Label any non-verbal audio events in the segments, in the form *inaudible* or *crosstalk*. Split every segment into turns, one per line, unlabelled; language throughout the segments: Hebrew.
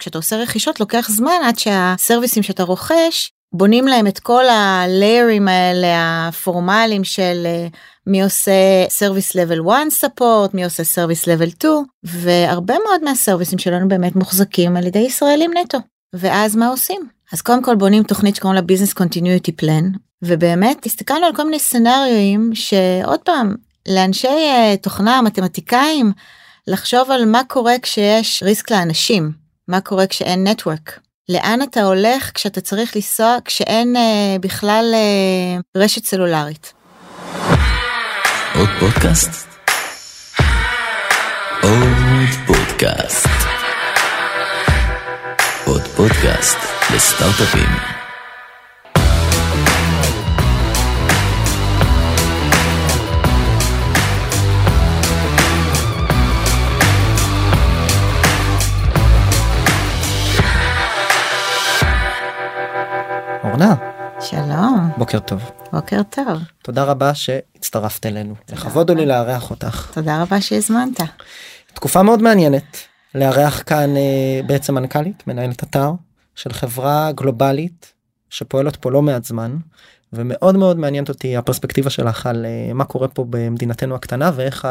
כשאתה עושה רכישות לוקח זמן עד שה services שאתה רוכש בונים להם את כל ה layers האלה הפורמליים של אה, מי עושה service level 1 support מי עושה service level 2 והרבה מאוד מה services שלנו באמת מוחזקים על ידי ישראלים נטו. ואז מה עושים? אז קודם כל בונים תוכנית שקוראים לה business continuity plan ובאמת הסתכלנו על כל מיני scenarios שעוד פעם לאנשי אה, תוכנה מתמטיקאים לחשוב על מה קורה כשיש ריסק לאנשים מה קורה כשאין נטוורק לאן אתה הולך כשאתה צריך לנסוע כשאין אה, בכלל אה, רשת סלולרית.
עוד פודקאסט? עוד פודקאסט. עוד פודקאסט לסטארט-אפים.
אורנה.
שלום.
בוקר טוב.
בוקר טוב.
תודה רבה שהצטרפת אלינו. לכבוד הוא לי לארח אותך.
תודה רבה שהזמנת.
תקופה מאוד מעניינת. לארח כאן אה, בעצם מנכ"לית, מנהלת אתר של חברה גלובלית שפועלת פה לא מעט זמן. ומאוד מאוד מעניינת אותי הפרספקטיבה שלך על אה, מה קורה פה במדינתנו הקטנה ואיך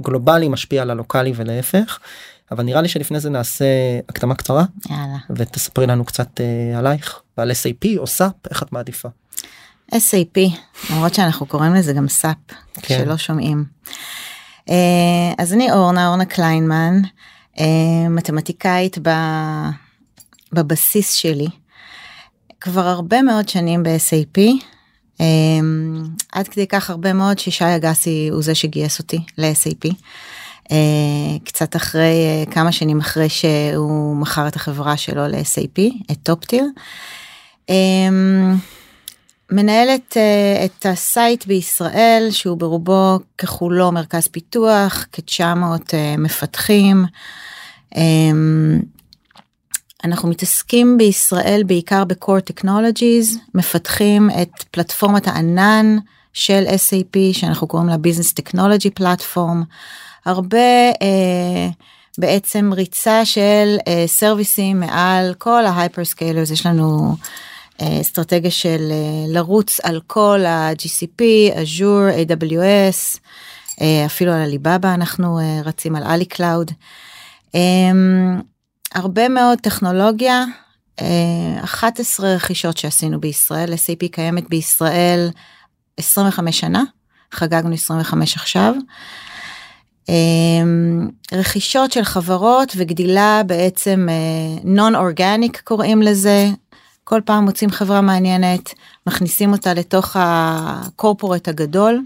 הגלובלי משפיע על הלוקאלי ולהפך. אבל נראה לי שלפני זה נעשה הקדמה קצרה
יאללה.
ותספרי לנו קצת uh, עלייך ועל SAP או SAP איך את מעדיפה.
SAP למרות שאנחנו קוראים לזה גם SAP כן. שלא שומעים. Uh, אז אני אורנה אורנה קליינמן uh, מתמטיקאית ב... בבסיס שלי כבר הרבה מאוד שנים ב-SAP. Um, עד כדי כך הרבה מאוד ששי אגסי הוא זה שגייס אותי ל-SAP. אה, קצת אחרי אה, כמה שנים אחרי שהוא מכר את החברה שלו ל-SAP את TopTier. אמ, מנהלת אה, את ה site בישראל שהוא ברובו ככולו מרכז פיתוח כ-900 מפתחים. אנחנו מתעסקים בישראל בעיקר ב-core technologies מפתחים את פלטפורמת הענן של SAP שאנחנו קוראים לה business technology platform. הרבה אה, בעצם ריצה של אה, services מעל כל ה hyperscalers יש לנו אה, אסטרטגיה של אה, לרוץ על כל ה-GCP, Azure, AWS, אה, אפילו על עליבאבא אנחנו אה, רצים על AliCloud. אה, הרבה מאוד טכנולוגיה, אה, 11 רכישות שעשינו בישראל, SAP קיימת בישראל 25 שנה, חגגנו 25 עכשיו. אמ, רכישות של חברות וגדילה בעצם נון uh, אורגניק קוראים לזה כל פעם מוצאים חברה מעניינת מכניסים אותה לתוך הקורפורט הגדול.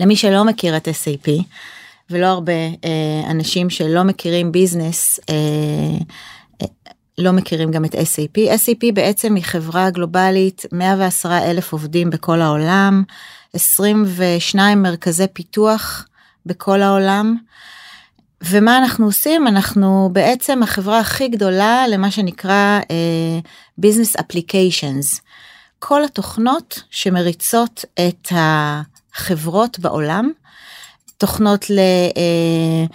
למי שלא מכיר את SAP ולא הרבה uh, אנשים שלא מכירים ביזנס uh, לא מכירים גם את SAP. SAP בעצם היא חברה גלובלית 110 אלף עובדים בכל העולם 22 מרכזי פיתוח. בכל העולם. ומה אנחנו עושים? אנחנו בעצם החברה הכי גדולה למה שנקרא uh, business applications. כל התוכנות שמריצות את החברות בעולם, תוכנות ל... Uh,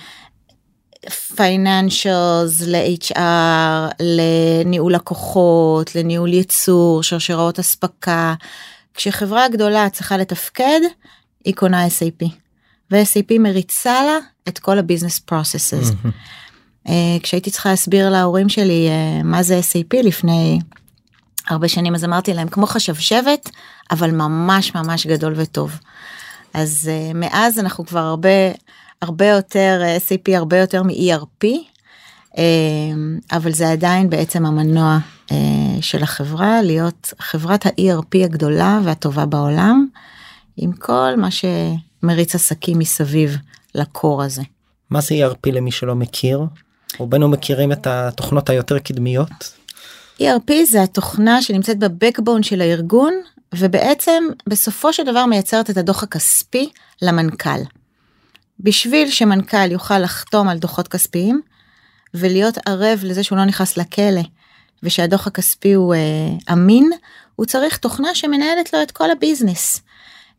פייננשלס, ל-HR, לניהול לקוחות, לניהול ייצור, שרשראות אספקה. כשחברה גדולה צריכה לתפקד, היא קונה SAP. ו-SAP מריצה לה את כל הביזנס פרוססס. Uh, כשהייתי צריכה להסביר להורים שלי uh, מה זה SAP לפני הרבה שנים אז אמרתי להם כמו חשבשבת אבל ממש ממש גדול וטוב. אז uh, מאז אנחנו כבר הרבה הרבה יותר uh, SAP הרבה יותר מ-ERP uh, אבל זה עדיין בעצם המנוע uh, של החברה להיות חברת ה-ERP הגדולה והטובה בעולם עם כל מה ש... מריץ עסקים מסביב לקור הזה.
מה זה ERP למי שלא מכיר? רובנו מכירים את התוכנות היותר קדמיות.
ERP זה התוכנה שנמצאת בבקבון של הארגון ובעצם בסופו של דבר מייצרת את הדוח הכספי למנכ"ל. בשביל שמנכ"ל יוכל לחתום על דוחות כספיים ולהיות ערב לזה שהוא לא נכנס לכלא ושהדוח הכספי הוא אה, אמין, הוא צריך תוכנה שמנהלת לו את כל ה business.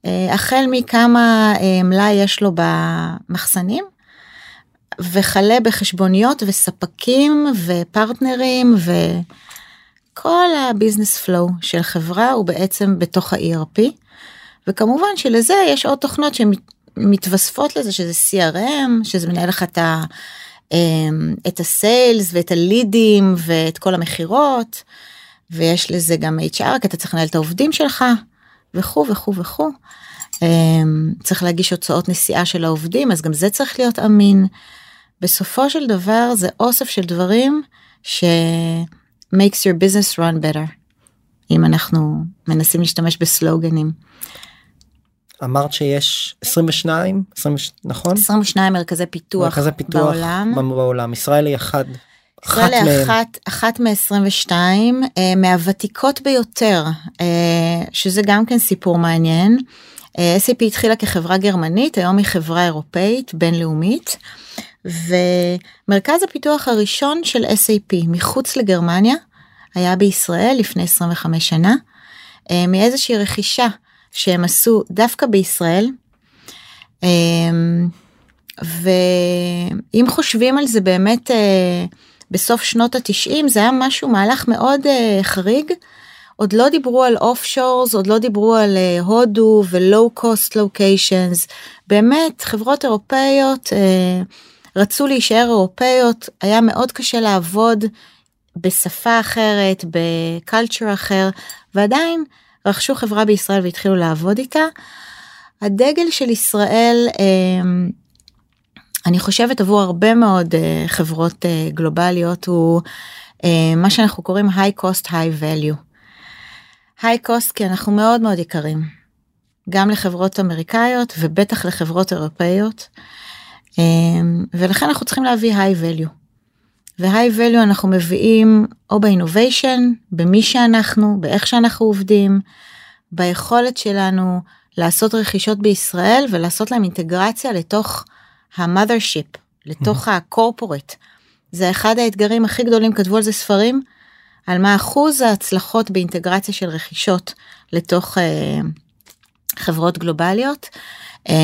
אה, החל מכמה אה, מלאי יש לו במחסנים, וכלה בחשבוניות וספקים ו partners וכל ה business flow של חברה הוא בעצם בתוך ה-ERP. וכמובן שלזה יש עוד תוכנות שמתווספות לזה שזה CRM שזה מנהל לך את ה... אמ, את הסיילס ואת הלידים ואת כל המכירות ויש לזה גם HR כי אתה צריך לנהל את העובדים שלך וכו' וכו' וכו'. אמ, צריך להגיש הוצאות נסיעה של העובדים אז גם זה צריך להיות אמין. בסופו של דבר זה אוסף של דברים ש makes your business run better אם אנחנו מנסים להשתמש בסלוגנים.
אמרת שיש 22 20, נכון
22 מרכזי פיתוח,
מרכזי פיתוח
בעולם
בעולם ישראל היא אחד
ישראל היא אחת, אחת מ-22 אה, מהוותיקות ביותר אה, שזה גם כן סיפור מעניין. אה, SAP התחילה כחברה גרמנית היום היא חברה אירופאית בינלאומית ומרכז הפיתוח הראשון של SAP מחוץ לגרמניה היה בישראל לפני 25 שנה אה, מאיזושהי רכישה שהם עשו דווקא בישראל. אה, ואם חושבים על זה באמת אה, בסוף שנות התשעים זה היה משהו מהלך מאוד אה, חריג. עוד לא דיברו על אוף שורס עוד לא דיברו על הודו ולואו קוסט לוקיישנס באמת חברות אירופאיות רצו להישאר אירופאיות היה מאוד קשה לעבוד בשפה אחרת בקלצ'ר אחר ועדיין רכשו חברה בישראל והתחילו לעבוד איתה. הדגל של ישראל אני חושבת עבור הרבה מאוד אה, חברות אה, גלובליות הוא אה, מה שאנחנו קוראים high cost high value. high cost כי אנחנו מאוד מאוד יקרים גם לחברות אמריקאיות ובטח לחברות אירופאיות ולכן אנחנו צריכים להביא high value. והיי value אנחנו מביאים או באינוביישן, במי שאנחנו, באיך שאנחנו עובדים, ביכולת שלנו לעשות רכישות בישראל ולעשות להם אינטגרציה לתוך ה-mothership, לתוך ה-corporate. זה אחד האתגרים הכי גדולים, כתבו על זה ספרים, על מה אחוז ההצלחות באינטגרציה של רכישות לתוך אה, חברות גלובליות. אה,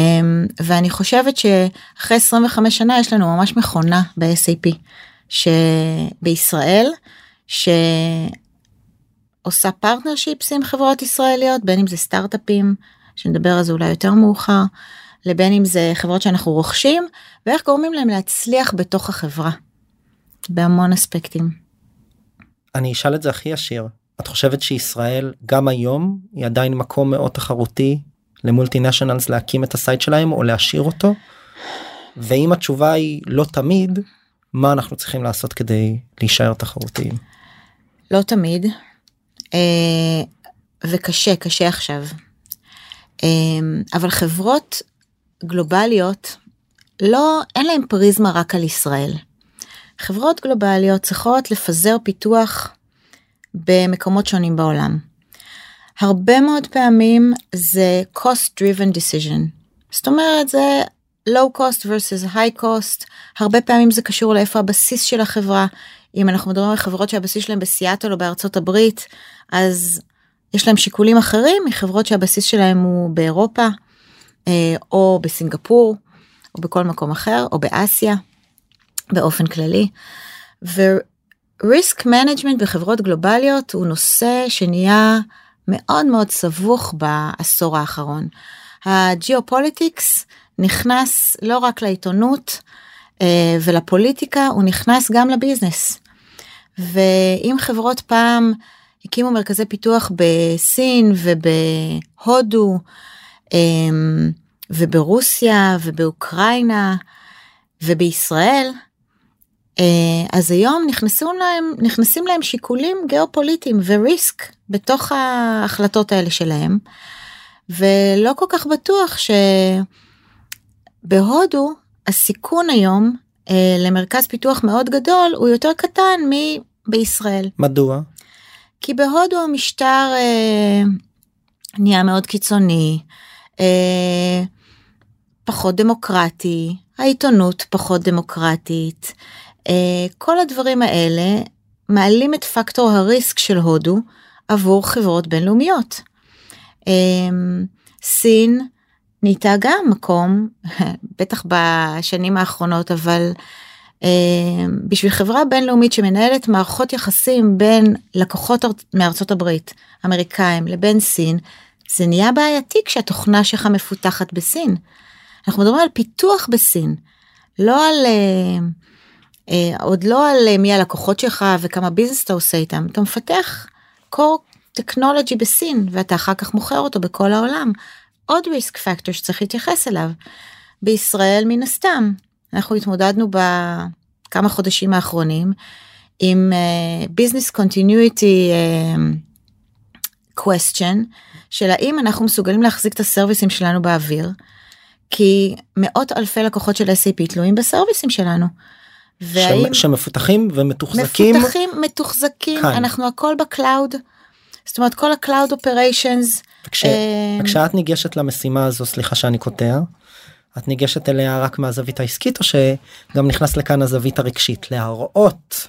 ואני חושבת שאחרי 25 שנה יש לנו ממש מכונה ב-SAP. שבישראל שעושה פרטנר שיפס עם חברות ישראליות בין אם זה סטארט-אפים שנדבר על זה אולי יותר מאוחר לבין אם זה חברות שאנחנו רוכשים ואיך גורמים להם להצליח בתוך החברה. בהמון אספקטים.
אני אשאל את זה הכי ישיר את חושבת שישראל גם היום היא עדיין מקום מאוד תחרותי ל multinationals להקים את ה site שלהם או להשאיר אותו? ואם התשובה היא לא תמיד מה אנחנו צריכים לעשות כדי להישאר תחרותיים?
לא תמיד אה, וקשה קשה עכשיו אה, אבל חברות גלובליות לא אין להם פריזמה רק על ישראל. חברות גלובליות צריכות לפזר פיתוח במקומות שונים בעולם. הרבה מאוד פעמים זה cost driven decision. זאת אומרת זה low cost versus high cost הרבה פעמים זה קשור לאיפה הבסיס של החברה אם אנחנו מדברים על חברות שהבסיס שלהם בסיאטל או בארצות הברית אז יש להם שיקולים אחרים מחברות שהבסיס שלהם הוא באירופה או בסינגפור או בכל מקום אחר או באסיה באופן כללי. ו risk management בחברות גלובליות הוא נושא שנהיה מאוד מאוד סבוך בעשור האחרון. ה geopolitics נכנס לא רק לעיתונות אה, ולפוליטיקה, הוא נכנס גם ל business. ואם חברות פעם הקימו מרכזי פיתוח בסין ובהודו אה, וברוסיה ובאוקראינה ובישראל, אה, אז היום נכנסו להם, נכנסים להם שיקולים גיאופוליטיים וריסק בתוך ההחלטות האלה שלהם. ולא כל כך בטוח ש... בהודו הסיכון היום אה, למרכז פיתוח מאוד גדול הוא יותר קטן מבישראל.
מדוע?
כי בהודו המשטר אה, נהיה מאוד קיצוני, אה, פחות דמוקרטי, העיתונות פחות דמוקרטית, אה, כל הדברים האלה מעלים את פקטור הריסק של הודו עבור חברות בינלאומיות. אה, סין נהייתה גם מקום, *laughs* בטח בשנים האחרונות, אבל אה, בשביל חברה בינלאומית שמנהלת מערכות יחסים בין לקוחות מארצות הברית, אמריקאים, לבין סין, זה נהיה בעייתי כשהתוכנה שלך מפותחת בסין. אנחנו מדברים על פיתוח בסין, לא על, אה, אה, עוד לא על אה, מי הלקוחות שלך וכמה ביזנס אתה עושה איתם, אתה מפתח core technology בסין ואתה אחר כך מוכר אותו בכל העולם. עוד risk factor שצריך להתייחס אליו. בישראל מן הסתם אנחנו התמודדנו בכמה חודשים האחרונים עם uh, business continuity uh, של האם אנחנו מסוגלים להחזיק את ה services שלנו באוויר. כי מאות אלפי לקוחות של SAP תלויים ב services שלנו.
והאם... שמפותחים ומתוחזקים
מפותחים מתוחזקים כאן. אנחנו הכל ב cloud. זאת אומרת כל ה cloud operations.
וכש... אה, וכשאת ניגשת למשימה הזו סליחה שאני קוטע. את ניגשת אליה רק מהזווית העסקית או שגם נכנס לכאן הזווית הרגשית להראות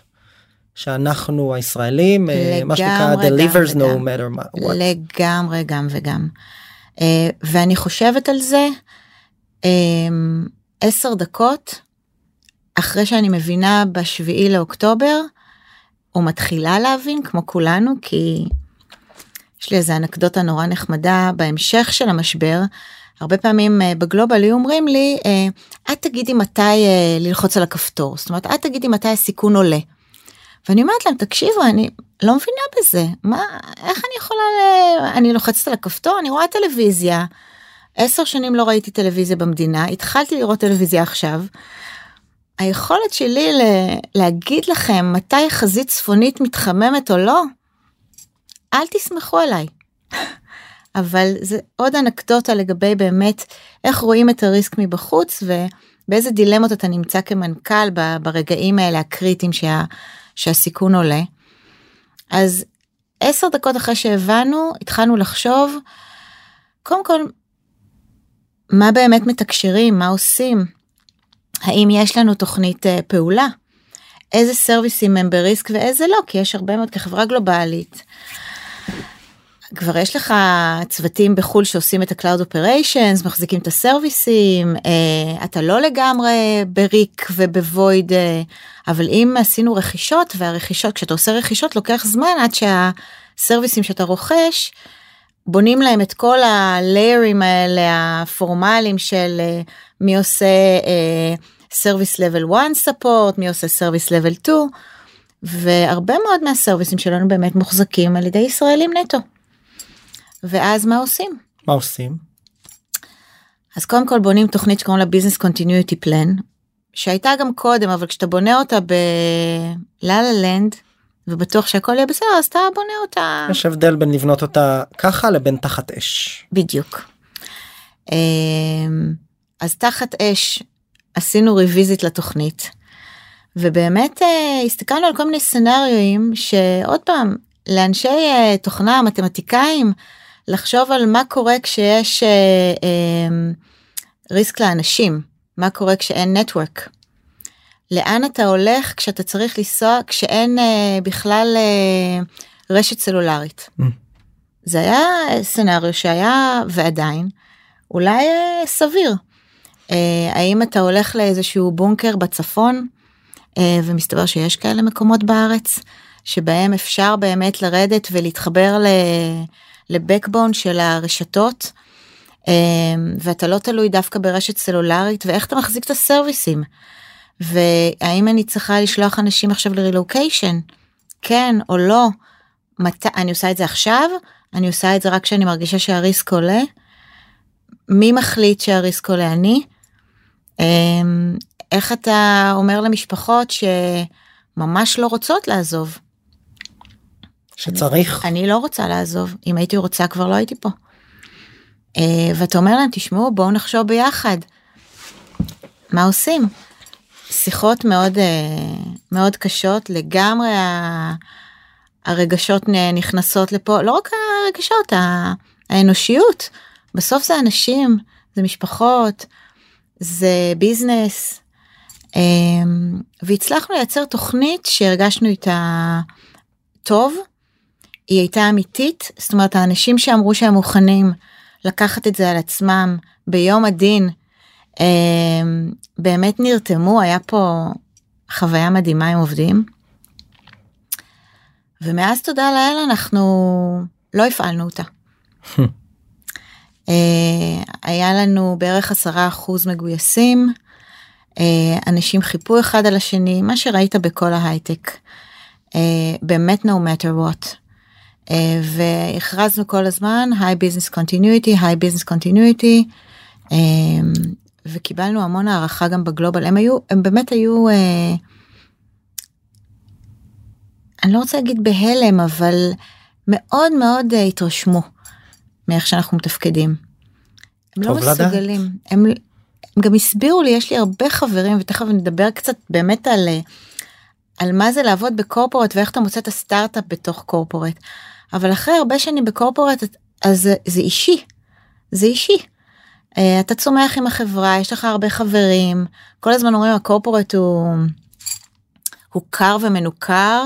שאנחנו הישראלים אה, מה שנקרא delivers no matter what.
לגמרי גם וגם. אה, ואני חושבת על זה עשר דקות אחרי שאני מבינה בשביעי לאוקטובר או מתחילה להבין כמו כולנו כי יש לי איזה אנקדוטה נורא נחמדה בהמשך של המשבר. הרבה פעמים אה, בגלובל היו אומרים לי אה, את תגידי מתי ללחוץ על הכפתור זאת אומרת את תגידי מתי הסיכון עולה. ואני אומרת להם תקשיבו אני לא מבינה בזה מה איך אני יכולה ל... אני לוחצת על הכפתור אני רואה טלוויזיה. עשר שנים לא ראיתי טלוויזיה במדינה התחלתי לראות טלוויזיה עכשיו. היכולת שלי ל... להגיד לכם מתי חזית צפונית מתחממת או לא אל תסמכו עליי. *laughs* אבל זה עוד אנקדוטה לגבי באמת איך רואים את הריסק מבחוץ ובאיזה דילמות אתה נמצא כמנכ"ל ברגעים האלה הקריטיים שה, שהסיכון עולה. אז עשר דקות אחרי שהבנו התחלנו לחשוב קודם כל מה באמת מתקשרים מה עושים האם יש לנו תוכנית uh, פעולה איזה סרוויסים הם בריסק ואיזה לא כי יש הרבה מאוד כחברה גלובלית. כבר יש לך צוותים בחו"ל שעושים את ה-Cloud Operations, מחזיקים את הסרוויסים, אה, אתה לא לגמרי בריק וב-void, אה, אבל אם עשינו רכישות, והרכישות, כשאתה עושה רכישות לוקח זמן עד שהסרוויסים שאתה רוכש, בונים להם את כל הליירים האלה הפורמליים של אה, מי עושה service level 1 support, מי עושה service level 2, והרבה מאוד מהסרוויסים שלנו באמת מוחזקים על ידי ישראלים נטו. ואז מה עושים?
מה עושים?
אז קודם כל בונים תוכנית שקוראים לה ביזנס קונטיניוטי פלן שהייתה גם קודם אבל כשאתה בונה אותה בללה לנד ובטוח שהכל יהיה בסדר אז אתה בונה אותה.
יש הבדל בין לבנות אותה ככה לבין תחת אש.
בדיוק. אמ, אז תחת אש עשינו רוויזית לתוכנית ובאמת אה, הסתכלנו על כל מיני סצנריואים שעוד פעם לאנשי אה, תוכנה מתמטיקאים לחשוב על מה קורה כשיש אה, אה, ריסק לאנשים, מה קורה כשאין נטוורק. לאן אתה הולך כשאתה צריך לנסוע כשאין אה, בכלל אה, רשת סלולרית. Mm. זה היה סצנריו שהיה ועדיין אולי אה, סביר. אה, האם אתה הולך לאיזשהו בונקר בצפון אה, ומסתבר שיש כאלה מקומות בארץ שבהם אפשר באמת לרדת ולהתחבר ל... לבקבון של הרשתות אמ, ואתה לא תלוי דווקא ברשת סלולרית ואיך אתה מחזיק את הסרוויסים. והאם אני צריכה לשלוח אנשים עכשיו לרילוקיישן כן או לא מת... אני עושה את זה עכשיו אני עושה את זה רק כשאני מרגישה שהריסק עולה. מי מחליט שהריסק עולה אני. אמ, איך אתה אומר למשפחות שממש לא רוצות לעזוב.
שצריך.
אני, אני לא רוצה לעזוב, אם הייתי רוצה כבר לא הייתי פה. Uh, ואתה אומר להם, תשמעו, בואו נחשוב ביחד. מה עושים? שיחות מאוד uh, מאוד קשות, לגמרי הרגשות נכנסות לפה, לא רק הרגשות, האנושיות. בסוף זה אנשים, זה משפחות, זה ביזנס. Um, והצלחנו לייצר תוכנית שהרגשנו איתה טוב, היא הייתה אמיתית, זאת אומרת האנשים שאמרו שהם מוכנים לקחת את זה על עצמם ביום הדין אה, באמת נרתמו היה פה חוויה מדהימה עם עובדים. ומאז תודה לאל אנחנו לא הפעלנו אותה. אה, היה לנו בערך עשרה אחוז מגויסים, אה, אנשים חיפו אחד על השני, מה שראית בכל ההייטק. אה, באמת no matter what. והכרזנו כל הזמן high business continuity, high business continuity, וקיבלנו המון הערכה גם בגלובל, הם היו, הם באמת היו, אני לא רוצה להגיד בהלם, אבל מאוד מאוד התרשמו. מאיך שאנחנו מתפקדים. הם לא מסוגלים, הם, הם גם הסבירו לי, יש לי הרבה חברים ותכף נדבר קצת באמת על, על מה זה לעבוד בקורפורט ואיך אתה מוצא את הסטארט-אפ בתוך קורפורט. אבל אחרי הרבה שנים בקורפורט אז זה, אישי, זה אישי. Uh, אתה צומח עם החברה, יש לך הרבה חברים, כל הזמן אומרים הקורפורט הוא, הוא קר ומנוכר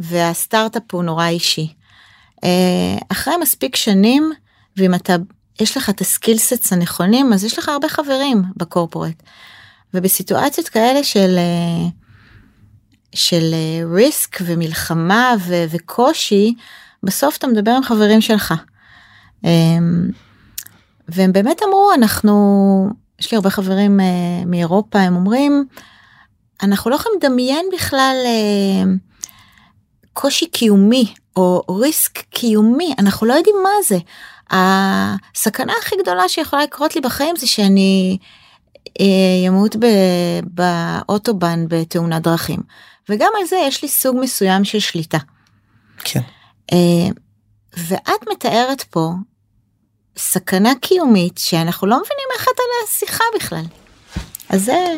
והסטארט-אפ הוא נורא אישי. Uh, אחרי מספיק שנים ואם אתה יש לך את הסקילסטס הנכונים אז יש לך הרבה חברים בקורפורט. ובסיטואציות כאלה של אה, של ריסק אה, ומלחמה ו- וקושי בסוף אתה מדבר עם חברים שלך. אמ, והם באמת אמרו אנחנו יש לי הרבה חברים אה, מאירופה הם אומרים אנחנו לא יכולים לדמיין בכלל קושי קיומי או ריסק קיומי אנחנו לא יודעים מה זה הסכנה הכי גדולה שיכולה לקרות לי בחיים זה שאני ימות אה, באוטובן בתאונת דרכים וגם על זה יש לי סוג מסוים של שליטה.
כן.
אה, ואת מתארת פה סכנה קיומית שאנחנו לא מבינים איך אתה לשיחה בכלל. אז זה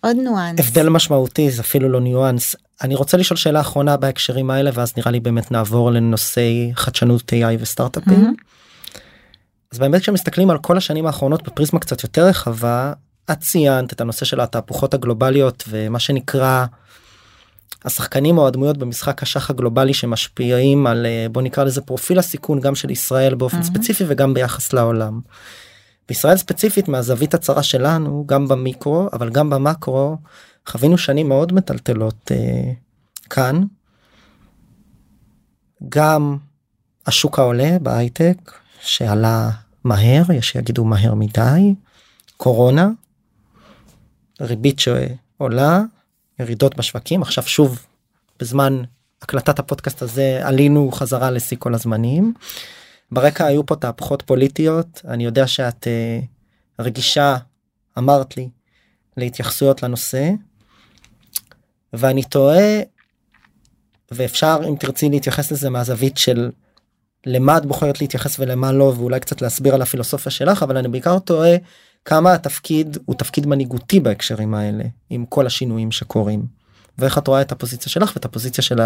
עוד ניואנס.
הבדל משמעותי זה אפילו לא ניואנס. אני רוצה לשאול שאלה אחרונה בהקשרים האלה ואז נראה לי באמת נעבור לנושאי חדשנות AI וסטארט-אפים. Mm-hmm. אז באמת כשמסתכלים על כל השנים האחרונות בפריזמה קצת יותר רחבה את ציינת את הנושא של התהפוכות הגלובליות ומה שנקרא השחקנים או הדמויות במשחק השח הגלובלי שמשפיעים על אה, בוא נקרא לזה פרופיל הסיכון גם של ישראל באופן mm-hmm. ספציפי וגם ביחס לעולם. בישראל ספציפית מהזווית הצרה שלנו גם במיקרו אבל גם במקרו חווינו שנים מאוד מטלטלות אה, כאן. גם השוק העולה בהייטק שעלה מהר יש שיגידו מהר מדי קורונה ריבית שעולה ירידות בשווקים. עכשיו שוב בזמן הקלטת הפודקאסט הזה עלינו חזרה לשיא כל הזמנים. ברקע היו פה תהפוכות פוליטיות. אני יודע שאת uh, רגישה אמרת לי להתייחסויות לנושא. ואני תוהה ואפשר אם תרצי להתייחס לזה מהזווית של למה את בוחרת להתייחס ולמה לא ואולי קצת להסביר על הפילוסופיה שלך אבל אני בעיקר תוהה כמה התפקיד הוא תפקיד מנהיגותי בהקשרים האלה עם כל השינויים שקורים ואיך את רואה את הפוזיציה שלך ואת הפוזיציה של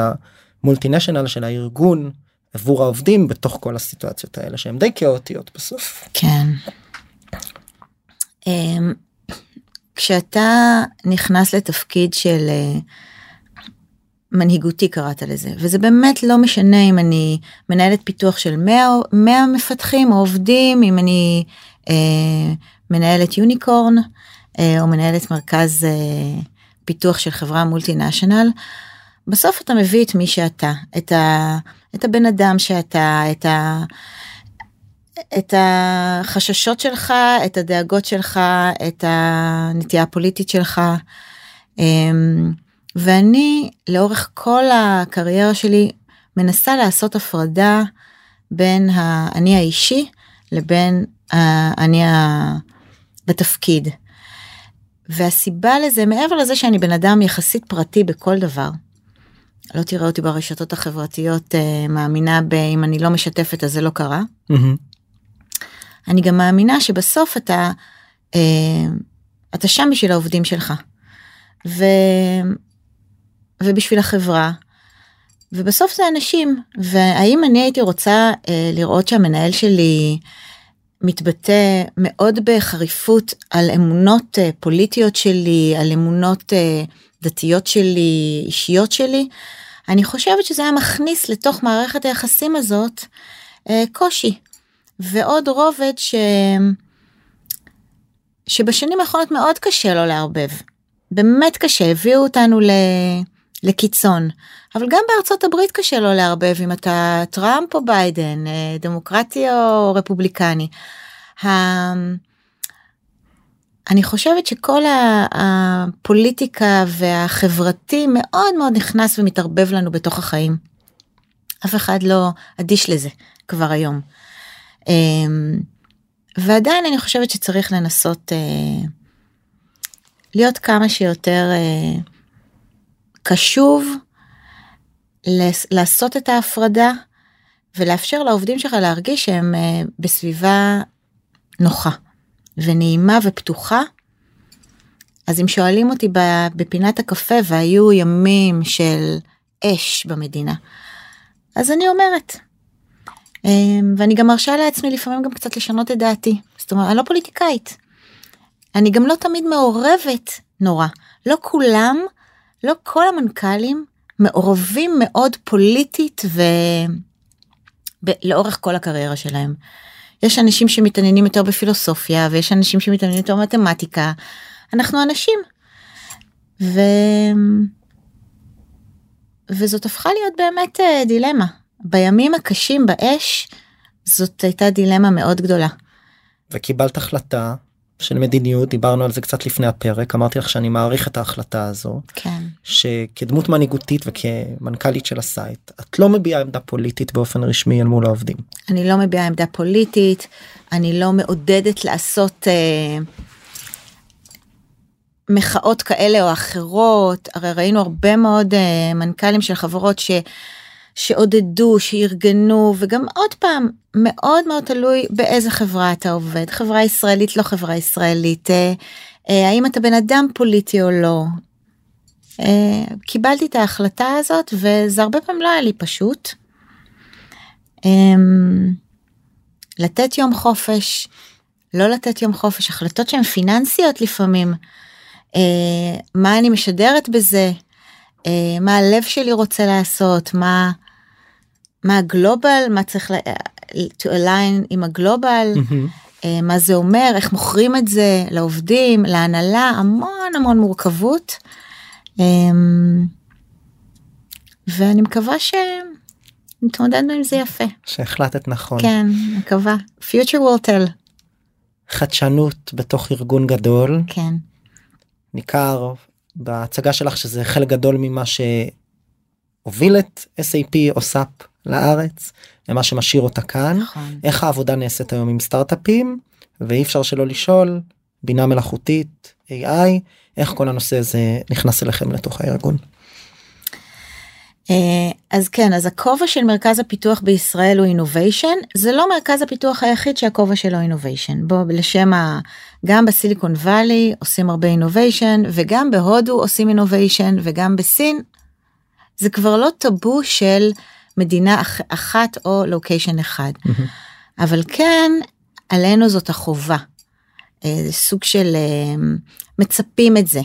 המולטינשיונל של הארגון עבור העובדים בתוך כל הסיטואציות האלה שהן די כאוטיות בסוף.
כן. אמ, כשאתה נכנס לתפקיד של אה, מנהיגותי קראת לזה וזה באמת לא משנה אם אני מנהלת פיתוח של 100, 100 מפתחים או עובדים אם אני אה, מנהלת יוניקורן אה, או מנהלת מרכז אה, פיתוח של חברה מולטינשיונל בסוף אתה מביא את מי שאתה את, ה, את הבן אדם שאתה את ה... את החששות שלך, את הדאגות שלך, את הנטייה הפוליטית שלך. אמ, ואני לאורך כל הקריירה שלי מנסה לעשות הפרדה בין האני האישי לבין האני בתפקיד. והסיבה לזה מעבר לזה שאני בן אדם יחסית פרטי בכל דבר. לא תראה אותי ברשתות החברתיות uh, מאמינה באם אני לא משתפת אז זה לא קרה. Mm-hmm. אני גם מאמינה שבסוף אתה אה, אתה שם בשביל העובדים שלך ו, ובשביל החברה ובסוף זה אנשים והאם אני הייתי רוצה אה, לראות שהמנהל שלי מתבטא מאוד בחריפות על אמונות אה, פוליטיות שלי על אמונות אה, דתיות שלי אישיות שלי אני חושבת שזה היה מכניס לתוך מערכת היחסים הזאת אה, קושי ועוד רובד ש... שבשנים האחרונות מאוד קשה לו לערבב. באמת קשה, הביאו אותנו ל... לקיצון. אבל גם בארצות הברית קשה לו לערבב אם אתה טראמפ או ביידן, אה, דמוקרטי או רפובליקני. אני חושבת שכל הפוליטיקה והחברתי מאוד מאוד נכנס ומתערבב לנו בתוך החיים. אף אחד לא אדיש לזה כבר היום. אמ, ועדיין אני חושבת שצריך לנסות אה, להיות כמה שיותר אה, קשוב, לעשות את ההפרדה ולאפשר לעובדים שלך להרגיש שהם אה, בסביבה נוחה ונעימה ופתוחה. אז אם שואלים אותי בפינת הקפה והיו ימים של אש במדינה, אז אני אומרת. אמ, ואני גם מרשה לעצמי לפעמים גם קצת לשנות את דעתי. זאת אומרת, אני לא פוליטיקאית. אני גם לא תמיד מעורבת נורא. לא כולם, לא כל המנכ"לים מעורבים מאוד פוליטית ו... לאורך כל הקריירה שלהם. יש אנשים שמתעניינים יותר בפילוסופיה ויש אנשים שמתעניינים יותר במתמטיקה. אנחנו אנשים. ו... וזאת הפכה להיות באמת אה, דילמה. בימים הקשים באש זאת הייתה דילמה מאוד גדולה.
וקיבלת החלטה של מדיניות דיברנו על זה קצת לפני הפרק אמרתי לך שאני מעריך את ההחלטה הזו
כן
שכדמות מנהיגותית וכמנכ"לית של ה-site את לא מביעה עמדה פוליטית באופן רשמי אל מול העובדים.
אני לא מביעה עמדה פוליטית אני לא מעודדת לעשות אה, מחאות כאלה או אחרות הרי ראינו הרבה מאוד אה, מנכ"לים של חברות ש. שעודדו, שארגנו, וגם עוד פעם, מאוד מאוד תלוי באיזה חברה אתה עובד, חברה ישראלית, לא חברה ישראלית, אה, אה, האם אתה בן אדם פוליטי או לא. אה, קיבלתי את ההחלטה הזאת וזה הרבה פעמים לא היה לי פשוט. אה, לתת יום חופש, לא לתת יום חופש, החלטות שהן פיננסיות לפעמים. אה, מה אני משדרת בזה? אה, מה הלב שלי רוצה לעשות? מה... מה הגלובל, מה צריך ל... to align עם הגלובל, mm-hmm. מה זה אומר, איך מוכרים את זה לעובדים, להנהלה, המון המון מורכבות. אמ, ואני מקווה שנתמודדנו עם זה יפה.
שהחלטת נכון.
כן, מקווה. future will tell.
חדשנות בתוך ארגון גדול.
כן.
ניכר בהצגה שלך שזה חלק גדול ממה שהוביל את SAP או SAP לארץ למה שמשאיר אותה כאן
נכון.
איך העבודה נעשית היום עם סטארט-אפים ואי אפשר שלא לשאול בינה מלאכותית AI איך כל הנושא הזה נכנס אליכם לתוך הארגון.
אה, אז כן אז הכובע של מרכז הפיתוח בישראל הוא innovation זה לא מרכז הפיתוח היחיד שהכובע שלו innovation בוא לשם ה... גם בסיליקון וואלי עושים הרבה innovation וגם בהודו עושים innovation וגם בסין זה כבר לא טאבו של מדינה אח, אחת או location אחד. Mm-hmm. אבל כן, עלינו זאת החובה. אה, זה סוג של אה, מצפים את זה.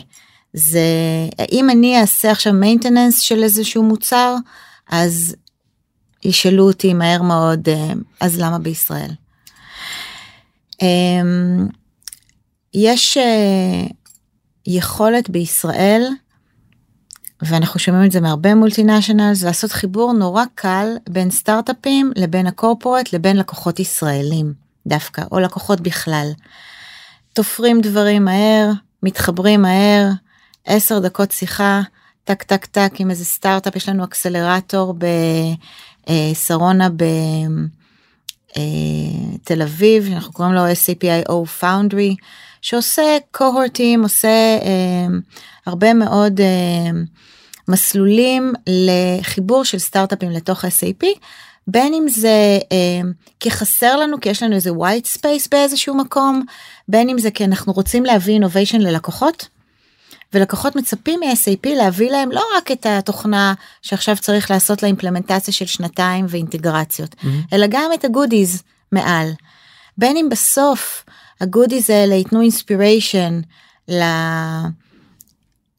זה אם אני אעשה עכשיו מיינטננס של איזשהו מוצר אז ישאלו אותי מהר מאוד אה, אז למה בישראל. יש יכולת בישראל ואנחנו שומעים את זה מהרבה מולטינשיונלס לעשות חיבור נורא קל בין סטארט-אפים לבין הקורפורט לבין לקוחות ישראלים דווקא או לקוחות בכלל. תופרים דברים מהר מתחברים מהר 10 דקות שיחה טק טק טק עם איזה סטארט-אפ יש לנו אקסלרטור בשרונה בתל אביב אנחנו קוראים לו SCPIO Foundry שעושה קוהורטים עושה אה, הרבה מאוד אה, מסלולים לחיבור של סטארט-אפים לתוך SAP בין אם זה אה, כי חסר לנו כי יש לנו איזה white space באיזשהו מקום בין אם זה כי אנחנו רוצים להביא innovation ללקוחות. ולקוחות מצפים מ-SAP להביא להם לא רק את התוכנה שעכשיו צריך לעשות לה אימפלמנטציה של שנתיים ואינטגרציות mm-hmm. אלא גם את ה-goodies מעל. בין אם בסוף ה-goodies האלה ייתנו inspiration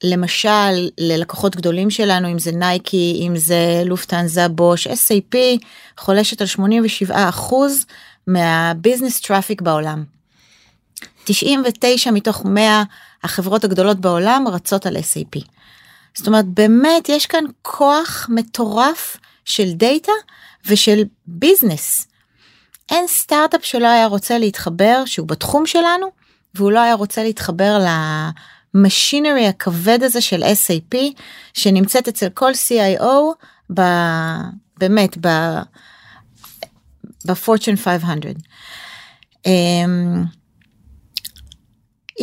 למשל ללקוחות גדולים שלנו אם זה נייקי אם זה לופטהנזה בוש SAP חולשת על 87 אחוז מה-business traffic בעולם. 99 מתוך 100 החברות הגדולות בעולם רצות על SAP. זאת אומרת באמת יש כאן כוח מטורף של דאטה ושל business. אין סטארט-אפ שלא היה רוצה להתחבר שהוא בתחום שלנו והוא לא היה רוצה להתחבר ל-machinery הכבד הזה של SAP שנמצאת אצל כל CIO ב... באמת ב... בפורצ'ן 500. Um,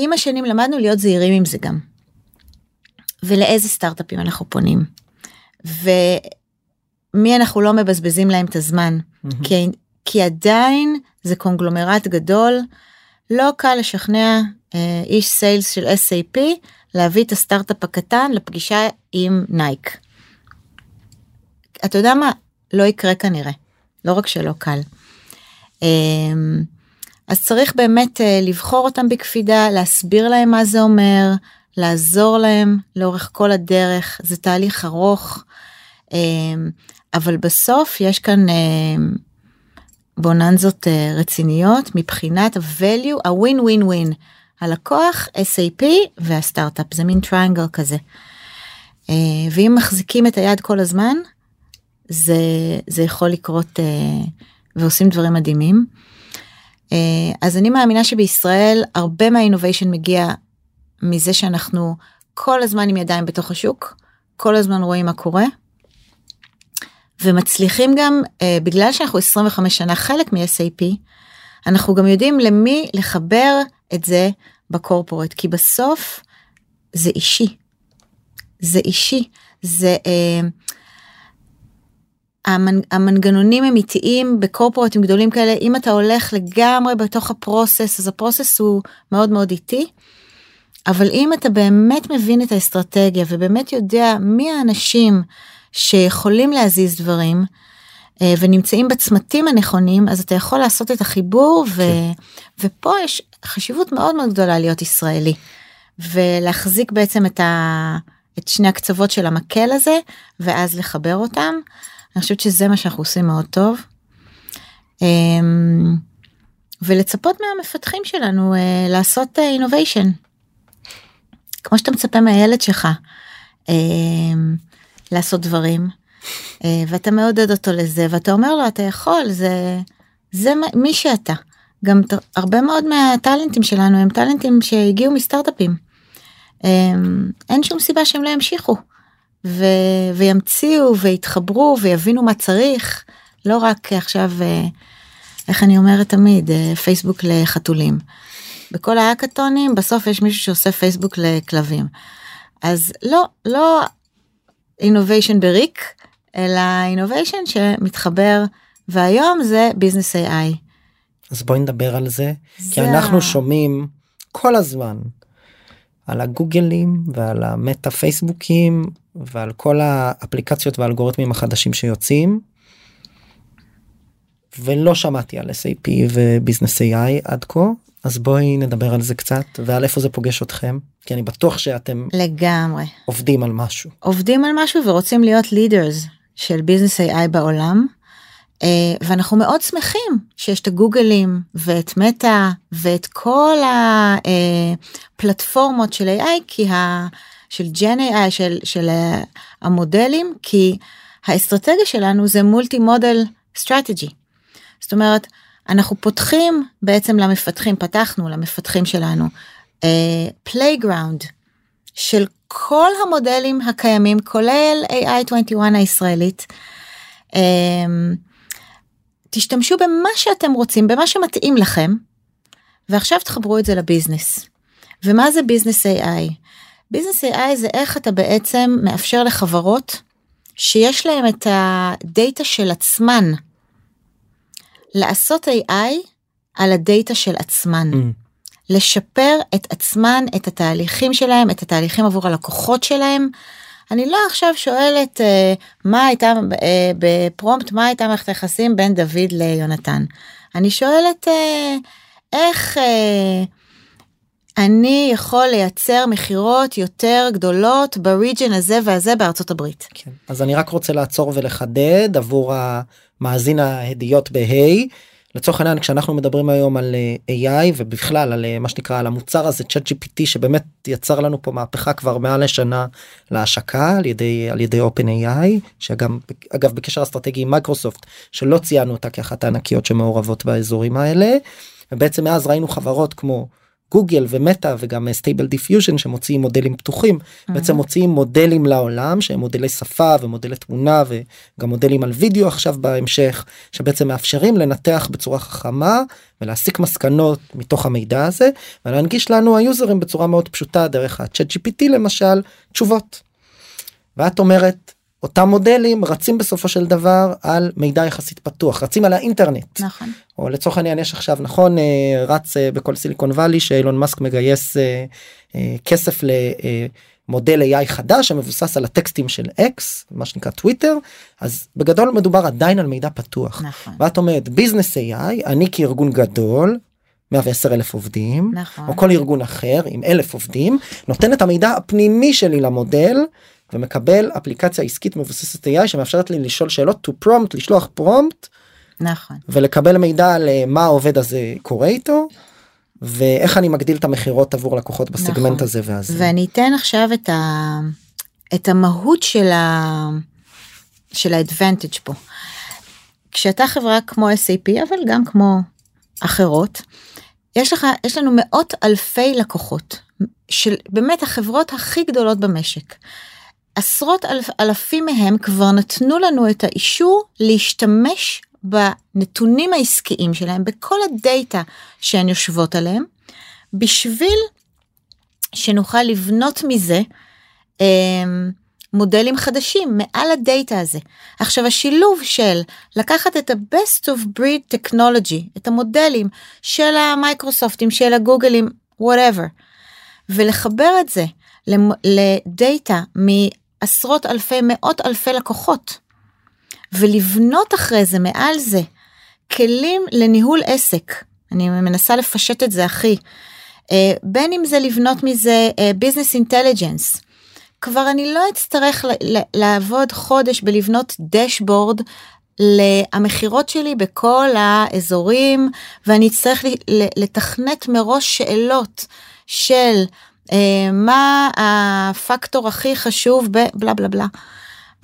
עם השנים למדנו להיות זהירים עם זה גם. ולאיזה סטארט-אפים אנחנו פונים. ומי אנחנו לא מבזבזים להם את הזמן. Mm-hmm. כי, כי עדיין זה קונגלומרט גדול, לא קל לשכנע אה, איש sales של SAP להביא את הסטארט-אפ הקטן לפגישה עם נייק. אתה יודע מה? לא יקרה כנראה. לא רק שלא קל. אה, אז צריך באמת אה, לבחור אותם בקפידה, להסביר להם מה זה אומר, לעזור להם לאורך כל הדרך, זה תהליך ארוך, אה, אבל בסוף יש כאן אה, בוננזות רציניות מבחינת ה-value, ה-win win win, הלקוח, SAP והסטארט-אפ, זה מין triangle כזה. ואם מחזיקים את היד כל הזמן, זה, זה יכול לקרות ועושים דברים מדהימים. אה, אז אני מאמינה שבישראל הרבה מה-innovation מגיע מזה שאנחנו כל הזמן עם ידיים בתוך השוק, כל הזמן רואים מה קורה. ומצליחים גם אה, בגלל שאנחנו 25 שנה חלק מ-SAP אנחנו גם יודעים למי לחבר את זה בקורפורט כי בסוף זה אישי. זה אישי זה אה, המנגנונים הם איטיים בקורפורטים גדולים כאלה אם אתה הולך לגמרי בתוך הפרוסס אז הפרוסס הוא מאוד מאוד איטי. אבל אם אתה באמת מבין את האסטרטגיה ובאמת יודע מי האנשים שיכולים להזיז דברים אה, ונמצאים בצמתים הנכונים אז אתה יכול לעשות את החיבור ו... כן. ופה יש חשיבות מאוד מאוד גדולה להיות ישראלי ולהחזיק בעצם את, ה... את שני הקצוות של המקל הזה ואז לחבר אותם. אני חושבת שזה מה שאנחנו עושים מאוד טוב. אמ, ולצפות מהמפתחים שלנו אה, לעשות אינוביישן. אה, כמו שאתה מצפה מהילד שלך אמ, לעשות דברים אה, ואתה מעודד אותו לזה ואתה אומר לו אתה יכול זה זה מי שאתה. גם הרבה מאוד מהטאלנטים שלנו הם טאלנטים שהגיעו מסטארט-אפים. אמ, אין שום סיבה שהם לא ימשיכו. ו- וימציאו ויתחברו ויבינו מה צריך לא רק עכשיו אה, איך אני אומרת תמיד אה, פייסבוק לחתולים. בכל האקתונים בסוף יש מישהו שעושה פייסבוק לכלבים. אז לא לא innovation בריק אלא innovation שמתחבר והיום זה business AI.
אז בואי נדבר על זה, זה כי אנחנו שומעים כל הזמן על הגוגלים ועל המטה פייסבוקים ועל כל האפליקציות והאלגוריתמים החדשים שיוצאים. ולא שמעתי על SAP וביזנס AI עד כה אז בואי נדבר על זה קצת ועל איפה זה פוגש אתכם כי אני בטוח שאתם
לגמרי
עובדים על משהו
עובדים על משהו ורוצים להיות לידרס של ביזנס AI בעולם. Uh, ואנחנו מאוד שמחים שיש את הגוגלים ואת מטא ואת כל הפלטפורמות של AI כי ה... של ג'ן AI של, של המודלים כי האסטרטגיה שלנו זה multi model strategy. זאת אומרת אנחנו פותחים בעצם למפתחים פתחנו למפתחים שלנו playground uh, של כל המודלים הקיימים כולל AI 21 הישראלית. Um, תשתמשו במה שאתם רוצים במה שמתאים לכם ועכשיו תחברו את זה ל-business. ומה זה business AI? business AI זה איך אתה בעצם מאפשר לחברות שיש להם את הדאטה של עצמן לעשות AI על הדאטה של עצמן. Mm. לשפר את עצמן, את התהליכים שלהם, את התהליכים עבור הלקוחות שלהם. אני לא עכשיו שואלת אה, מה הייתה אה, ב-prompt, מה הייתה מערכת היחסים בין דוד ליונתן. אני שואלת אה, איך אה, אני יכול לייצר מכירות יותר גדולות בריג'ן הזה והזה בארצות הברית.
כן. אז אני רק רוצה לעצור ולחדד עבור המאזין ההדיות בהיי. לצורך העניין כשאנחנו מדברים היום על אה, AI ובכלל על אה, מה שנקרא על המוצר הזה צ'אט gpt שבאמת יצר לנו פה מהפכה כבר מעל לשנה להשקה על ידי על ידי open AI שגם אגב בקשר אסטרטגי עם מייקרוסופט שלא ציינו אותה כאחת הענקיות שמעורבות באזורים האלה. ובעצם מאז ראינו חברות כמו גוגל ומטא וגם Stable Diffusion שמוציאים מודלים פתוחים mm-hmm. בעצם מוציאים מודלים לעולם שהם מודלי שפה ומודלי תמונה וגם מודלים על וידאו עכשיו בהמשך שבעצם מאפשרים לנתח בצורה חכמה ולהסיק מסקנות מתוך המידע הזה ולהנגיש לנו היוזרים בצורה מאוד פשוטה דרך ה-ChatGPT למשל תשובות. ואת אומרת אותם מודלים רצים בסופו של דבר על מידע יחסית פתוח רצים על האינטרנט
נכון
או לצורך העניין יש עכשיו נכון אה, רץ אה, בכל סיליקון וואלי שאילון מאסק מגייס אה, כסף למודל AI חדש שמבוסס על הטקסטים של אקס מה שנקרא טוויטר אז בגדול מדובר עדיין על מידע פתוח
נכון.
ואת אומרת business AI אני כארגון גדול 110 אלף עובדים
נכון.
או כל ארגון אחר עם אלף עובדים נותן את המידע הפנימי שלי למודל ומקבל אפליקציה עסקית מבוססת AI שמאפשרת לי לשאול שאלות to prompt לשלוח פרומפט
נכון
ולקבל מידע על אה, מה העובד הזה קורה איתו ואיך אני מגדיל את המכירות עבור לקוחות בסגמנט
נכון.
הזה והזה.
ואני אתן עכשיו את, ה... את המהות של, ה... של האדוונטג' פה. כשאתה חברה כמו SAP אבל גם כמו אחרות יש לך יש לנו מאות אלפי לקוחות של באמת החברות הכי גדולות במשק. עשרות אלף, אלפים מהם כבר נתנו לנו את האישור להשתמש בנתונים העסקיים שלהם, בכל הדאטה שהן יושבות עליהם, בשביל שנוכל לבנות מזה אה, מודלים חדשים מעל הדאטה הזה. עכשיו השילוב של לקחת את ה-best of breed technology, את המודלים של המייקרוסופטים, של הגוגלים, whatever, ולחבר את זה לדאטה מעשרות אלפי, מאות אלפי לקוחות. ולבנות אחרי זה מעל זה כלים לניהול עסק. אני מנסה לפשט את זה הכי. אה, בין אם זה לבנות מזה business uh, intelligence. כבר אני לא אצטרך לעבוד חודש בלבנות דשבורד למכירות שלי בכל האזורים ואני אצטרך לתכנת מראש שאלות של מה הפקטור הכי חשוב בבלה בלה בלה.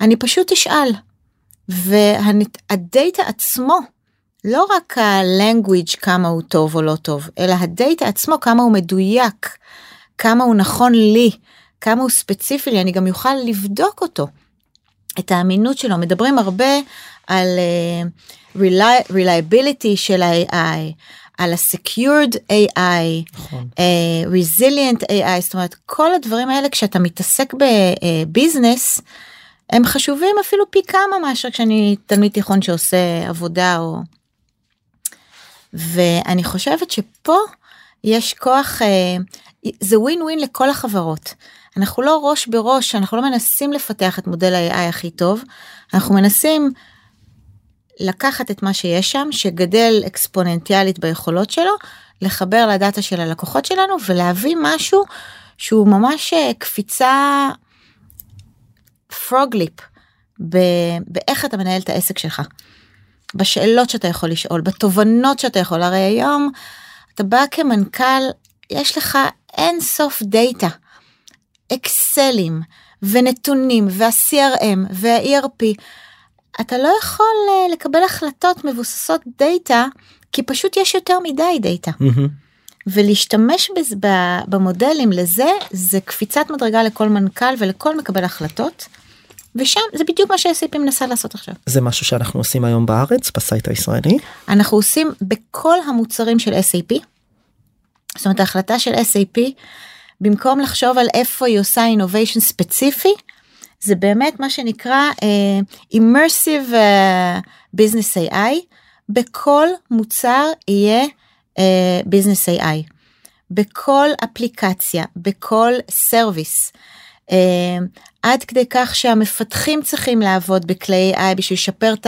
אני פשוט אשאל והדאטה עצמו, לא רק ה-language כמה הוא טוב או לא טוב, אלא הדאטה עצמו כמה הוא מדויק, כמה הוא נכון לי, כמה הוא ספציפי לי, אני גם יוכל לבדוק אותו, את האמינות שלו. מדברים הרבה על uh, reliability של ה-AI, על ה-secured AI, נכון. uh, resilient AI, זאת אומרת כל הדברים האלה כשאתה מתעסק בביזנס, uh, הם חשובים אפילו פי כמה מאשר כשאני תלמיד תיכון שעושה עבודה או... ואני חושבת שפה יש כוח, אה, זה ווין ווין לכל החברות. אנחנו לא ראש בראש, אנחנו לא מנסים לפתח את מודל ה-AI הכי טוב, אנחנו מנסים לקחת את מה שיש שם, שגדל אקספוננטיאלית ביכולות שלו, לחבר לדאטה של הלקוחות שלנו ולהביא משהו שהוא ממש אה, קפיצה פרוג ליפ באיך אתה מנהל את העסק שלך. בשאלות שאתה יכול לשאול, בתובנות שאתה יכול, הרי היום אתה בא כמנכ"ל, יש לך אין סוף דאטה, אקסלים ונתונים וה-CRM וה-ERP, אתה לא יכול אה, לקבל החלטות מבוססות דאטה, כי פשוט יש יותר מדי דאטה. ולהשתמש בזה, במודלים לזה, זה קפיצת מדרגה לכל מנכ"ל ולכל מקבל החלטות. ושם זה בדיוק מה ש-SAP מנסה לעשות עכשיו.
זה משהו שאנחנו עושים היום בארץ ב site הישראלי?
אנחנו עושים בכל המוצרים של SAP. זאת אומרת ההחלטה של SAP במקום לחשוב על איפה היא עושה innovation ספציפי זה באמת מה שנקרא uh, immersive uh, business AI בכל מוצר יהיה uh, business AI בכל אפליקציה בכל service. Uh, עד כדי כך שהמפתחים צריכים לעבוד בכלי AI בשביל לשפר את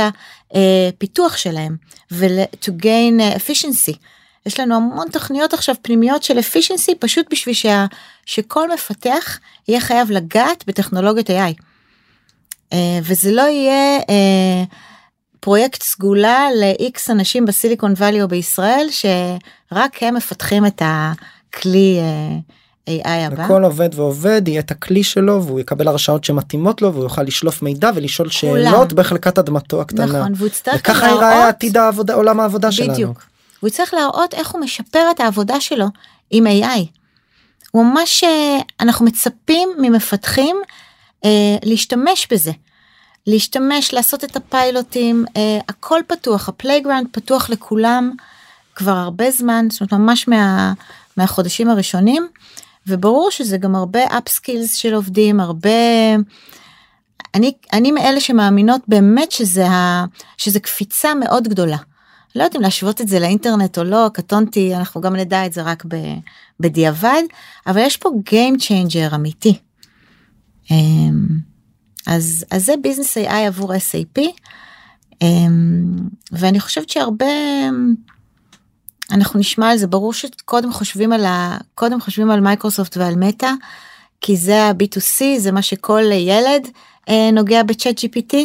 הפיתוח שלהם ו-to gain efficiency. יש לנו המון תוכניות עכשיו פנימיות של efficiency פשוט בשביל שה, שכל מפתח יהיה חייב לגעת בטכנולוגיות AI. Uh, וזה לא יהיה uh, פרויקט סגולה ל-X אנשים בסיליקון וואלי או בישראל שרק הם מפתחים את הכלי אה, AI הבא.
לכל עובד ועובד יהיה את הכלי שלו והוא יקבל הרשאות שמתאימות לו והוא יוכל לשלוף מידע ולשאול שאלות בחלקת אדמתו הקטנה.
נכון, והוא יצטרך גם
וככה
להראות...
ייראה עתיד העבודה עולם העבודה שלנו.
בדיוק. הוא יצטרך להראות איך הוא משפר את העבודה שלו עם AI. הוא ממש, אה, אנחנו מצפים ממפתחים אה, להשתמש בזה. להשתמש, לעשות את הפיילוטים, אה, הכל פתוח, ה playground פתוח לכולם כבר הרבה זמן, זאת אומרת ממש מה, מהחודשים הראשונים, וברור שזה גם הרבה אפסקילס של עובדים, הרבה... אני, אני מאלה שמאמינות באמת שזה, ה, שזה קפיצה מאוד גדולה. לא יודעת אם להשוות את זה לאינטרנט או לא, קטונתי, אנחנו גם נדע את זה רק ב, בדיעבד, אבל יש פה Game Changer אמיתי. אמ, אז, אז זה ביזנס AI עבור SAP, אמ, ואני חושבת שהרבה, אנחנו נשמע על זה, ברור שקודם חושבים על, ה, קודם חושבים על מייקרוסופט ועל מטא, כי זה ה-B2C, זה מה שכל ילד אה, נוגע ב ChatGPT.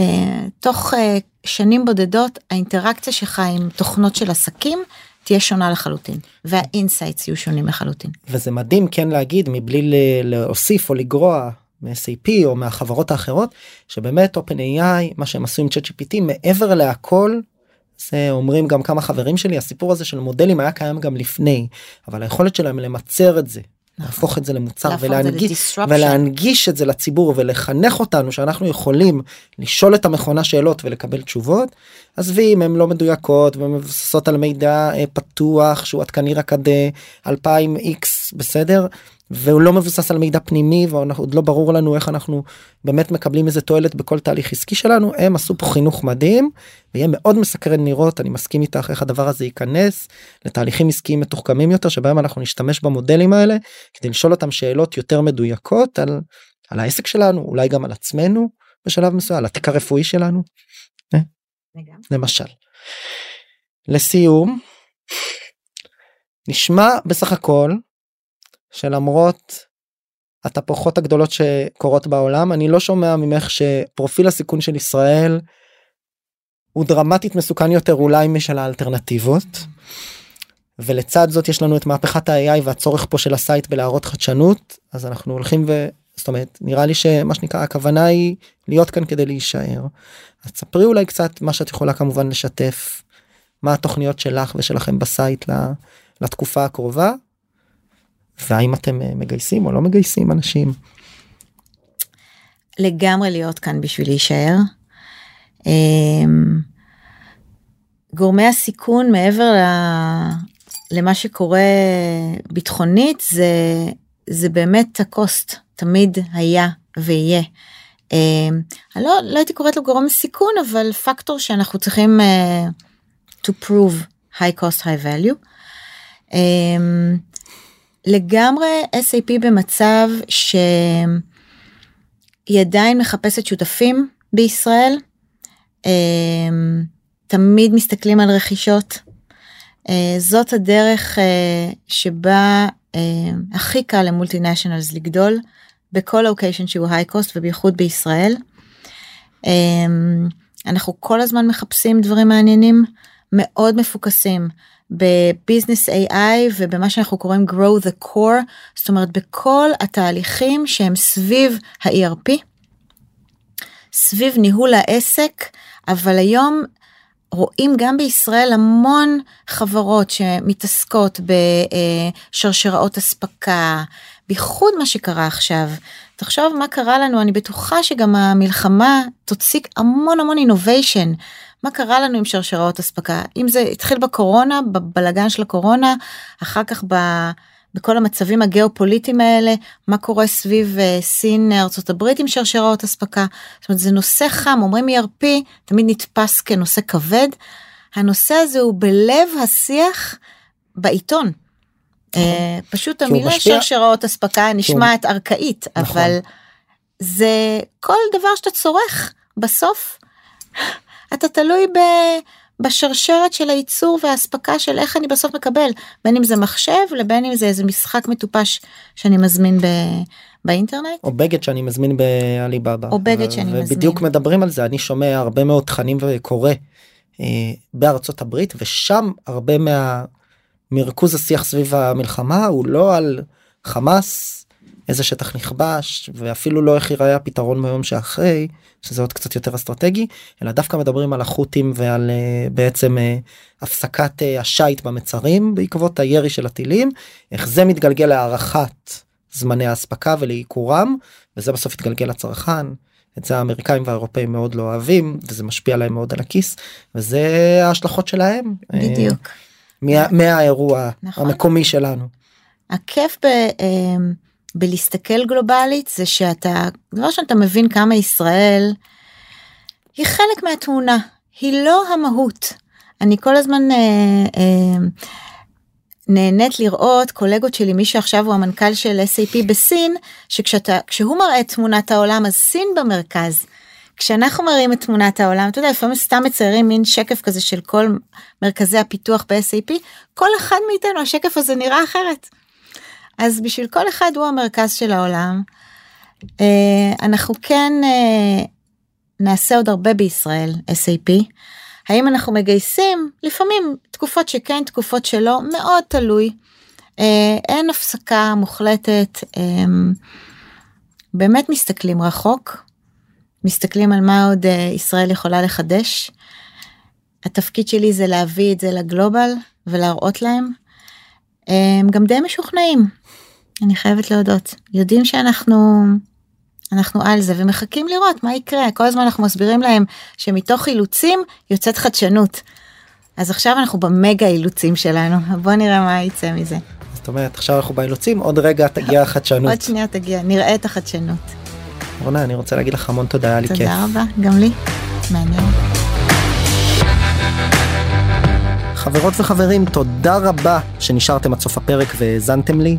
אה, תוך אה, שנים בודדות האינטראקציה שלך עם תוכנות של עסקים תהיה שונה לחלוטין וה insights יהיו שונים לחלוטין.
וזה מדהים כן להגיד מבלי להוסיף או לגרוע מ-SAP או מהחברות האחרות שבאמת OpenAI מה שהם עשו עם ChatGPT מעבר להכל. זה אומרים גם כמה חברים שלי הסיפור הזה של מודלים היה קיים גם לפני אבל היכולת שלהם למצר את זה להפוך את זה למוצר
את זה
ולהנגיש. ולהנגיש את זה לציבור ולחנך אותנו שאנחנו יכולים לשאול את המכונה שאלות ולקבל תשובות. עזבי אם הן לא מדויקות ומבוססות על מידע אה, פתוח שהוא עדכני רק עד אה, 2000 x בסדר והוא לא מבוסס על מידע פנימי ועוד לא ברור לנו איך אנחנו באמת מקבלים איזה תועלת בכל תהליך עסקי שלנו הם עשו פה חינוך מדהים ויהיה מאוד מסקרן לראות אני מסכים איתך איך הדבר הזה ייכנס לתהליכים עסקיים מתוחכמים יותר שבהם אנחנו נשתמש במודלים האלה כדי לשאול אותם שאלות יותר מדויקות על, על העסק שלנו אולי גם על עצמנו בשלב מסוים על התיק הרפואי שלנו. למשל. לסיום נשמע בסך הכל שלמרות התהפוכות הגדולות שקורות בעולם אני לא שומע ממך שפרופיל הסיכון של ישראל הוא דרמטית מסוכן יותר אולי משל האלטרנטיבות. ולצד זאת יש לנו את מהפכת ה-AI והצורך פה של ה site בלהראות חדשנות אז אנחנו הולכים ו... זאת אומרת נראה לי שמה שנקרא הכוונה היא להיות כאן כדי להישאר. אז תספרי אולי קצת מה שאת יכולה כמובן לשתף מה התוכניות שלך ושלכם בסייט לתקופה הקרובה. והאם אתם אה, מגייסים או לא מגייסים אנשים.
לגמרי להיות כאן בשביל להישאר. אמ, גורמי הסיכון מעבר למה שקורה ביטחונית זה זה באמת הקוסט תמיד היה ויהיה. אני לא, לא הייתי קוראת לו גורם סיכון אבל פקטור שאנחנו צריכים uh, to prove high cost high value. Um, לגמרי SAP במצב שהיא עדיין מחפשת שותפים בישראל. אמ, תמיד מסתכלים על רכישות. אה, זאת הדרך אה, שבה אה, הכי קל למולטינשיונלס לגדול בכל לוקיישן שהוא היי קוסט ובייחוד בישראל. אנחנו כל הזמן מחפשים דברים מעניינים מאוד מפוקסים בביזנס AI ובמה שאנחנו קוראים grow the core זאת אומרת בכל התהליכים שהם סביב ה-ERP. סביב ניהול העסק אבל היום רואים גם בישראל המון חברות שמתעסקות בשרשראות אספקה בייחוד מה שקרה עכשיו. תחשוב מה קרה לנו אני בטוחה שגם המלחמה תוציא המון המון אינוביישן מה קרה לנו עם שרשראות אספקה אם זה התחיל בקורונה בבלגן של הקורונה אחר כך ב... בכל המצבים הגיאופוליטיים האלה מה קורה סביב uh, סין ארצות הברית עם שרשראות אספקה זאת אומרת זה נושא חם אומרים ERP תמיד נתפס כנושא כבד הנושא הזה הוא בלב השיח בעיתון. Uh, פשוט המילה. שרשראות אספקה נשמעת. ארכאית נכון. אבל זה כל דבר שאתה צורך בסוף אתה תלוי ב... בשרשרת של הייצור והאספקה של איך אני בסוף מקבל בין אם זה מחשב לבין אם זה איזה משחק מטופש שאני מזמין באינטרנט.
או בגד שאני מזמין בעליבאבא.
או בגד שאני מזמין.
ובדיוק מדברים על זה אני שומע הרבה מאוד תכנים וקורא אה, בארצות הברית ושם הרבה מהמרכוז השיח סביב המלחמה הוא לא על חמאס איזה שטח נכבש ואפילו לא איך ייראה הפתרון ביום שאחרי שזה עוד קצת יותר אסטרטגי אלא דווקא מדברים על החות'ים ועל uh, בעצם uh, הפסקת uh, השיט במצרים בעקבות הירי של הטילים איך זה מתגלגל להארכת זמני האספקה ולעיקורם וזה בסוף יתגלגל לצרכן. את זה האמריקאים והאירופאים מאוד לא אוהבים וזה משפיע להם מאוד על הכיס וזה ההשלכות שלהם.
בדיוק.
מה, מהאירוע נכון. המקומי שלנו.
הכיף ב... בלהסתכל גלובלית זה שאתה דבר ראשון אתה מבין כמה ישראל היא חלק מהתמונה היא לא המהות. אני כל הזמן אה, אה, נהנית לראות קולגות שלי מי שעכשיו הוא המנכ"ל של SAP בסין שכשאתה כשהוא מראה את תמונת העולם אז סין במרכז. כשאנחנו מראים את תמונת העולם אתה יודע לפעמים סתם מציירים מין שקף כזה של כל מרכזי הפיתוח ב-SAP כל אחד מאיתנו השקף הזה נראה אחרת. אז בשביל כל אחד הוא המרכז של העולם. אה, אנחנו כן אה, נעשה עוד הרבה בישראל SAP. האם אנחנו מגייסים? לפעמים תקופות שכן, תקופות שלא, מאוד תלוי. אה, אין הפסקה מוחלטת. באמת מסתכלים רחוק, מסתכלים על מה עוד ישראל יכולה לחדש. התפקיד שלי זה להביא את זה לגלובל ולהראות להם. הם גם די משוכנעים. אני חייבת להודות יודעים שאנחנו אנחנו על זה ומחכים לראות מה יקרה כל הזמן אנחנו מסבירים להם שמתוך אילוצים יוצאת חדשנות. אז עכשיו אנחנו במגה אילוצים שלנו בוא נראה מה יצא מזה.
זאת אומרת עכשיו אנחנו באילוצים עוד רגע תגיע החדשנות.
עוד שנייה תגיע נראה את החדשנות.
רונה אני רוצה להגיד לך המון תודה היה לי כיף.
תודה רבה גם לי. מעניין.
חברות וחברים תודה רבה שנשארתם עד סוף הפרק והאזנתם לי.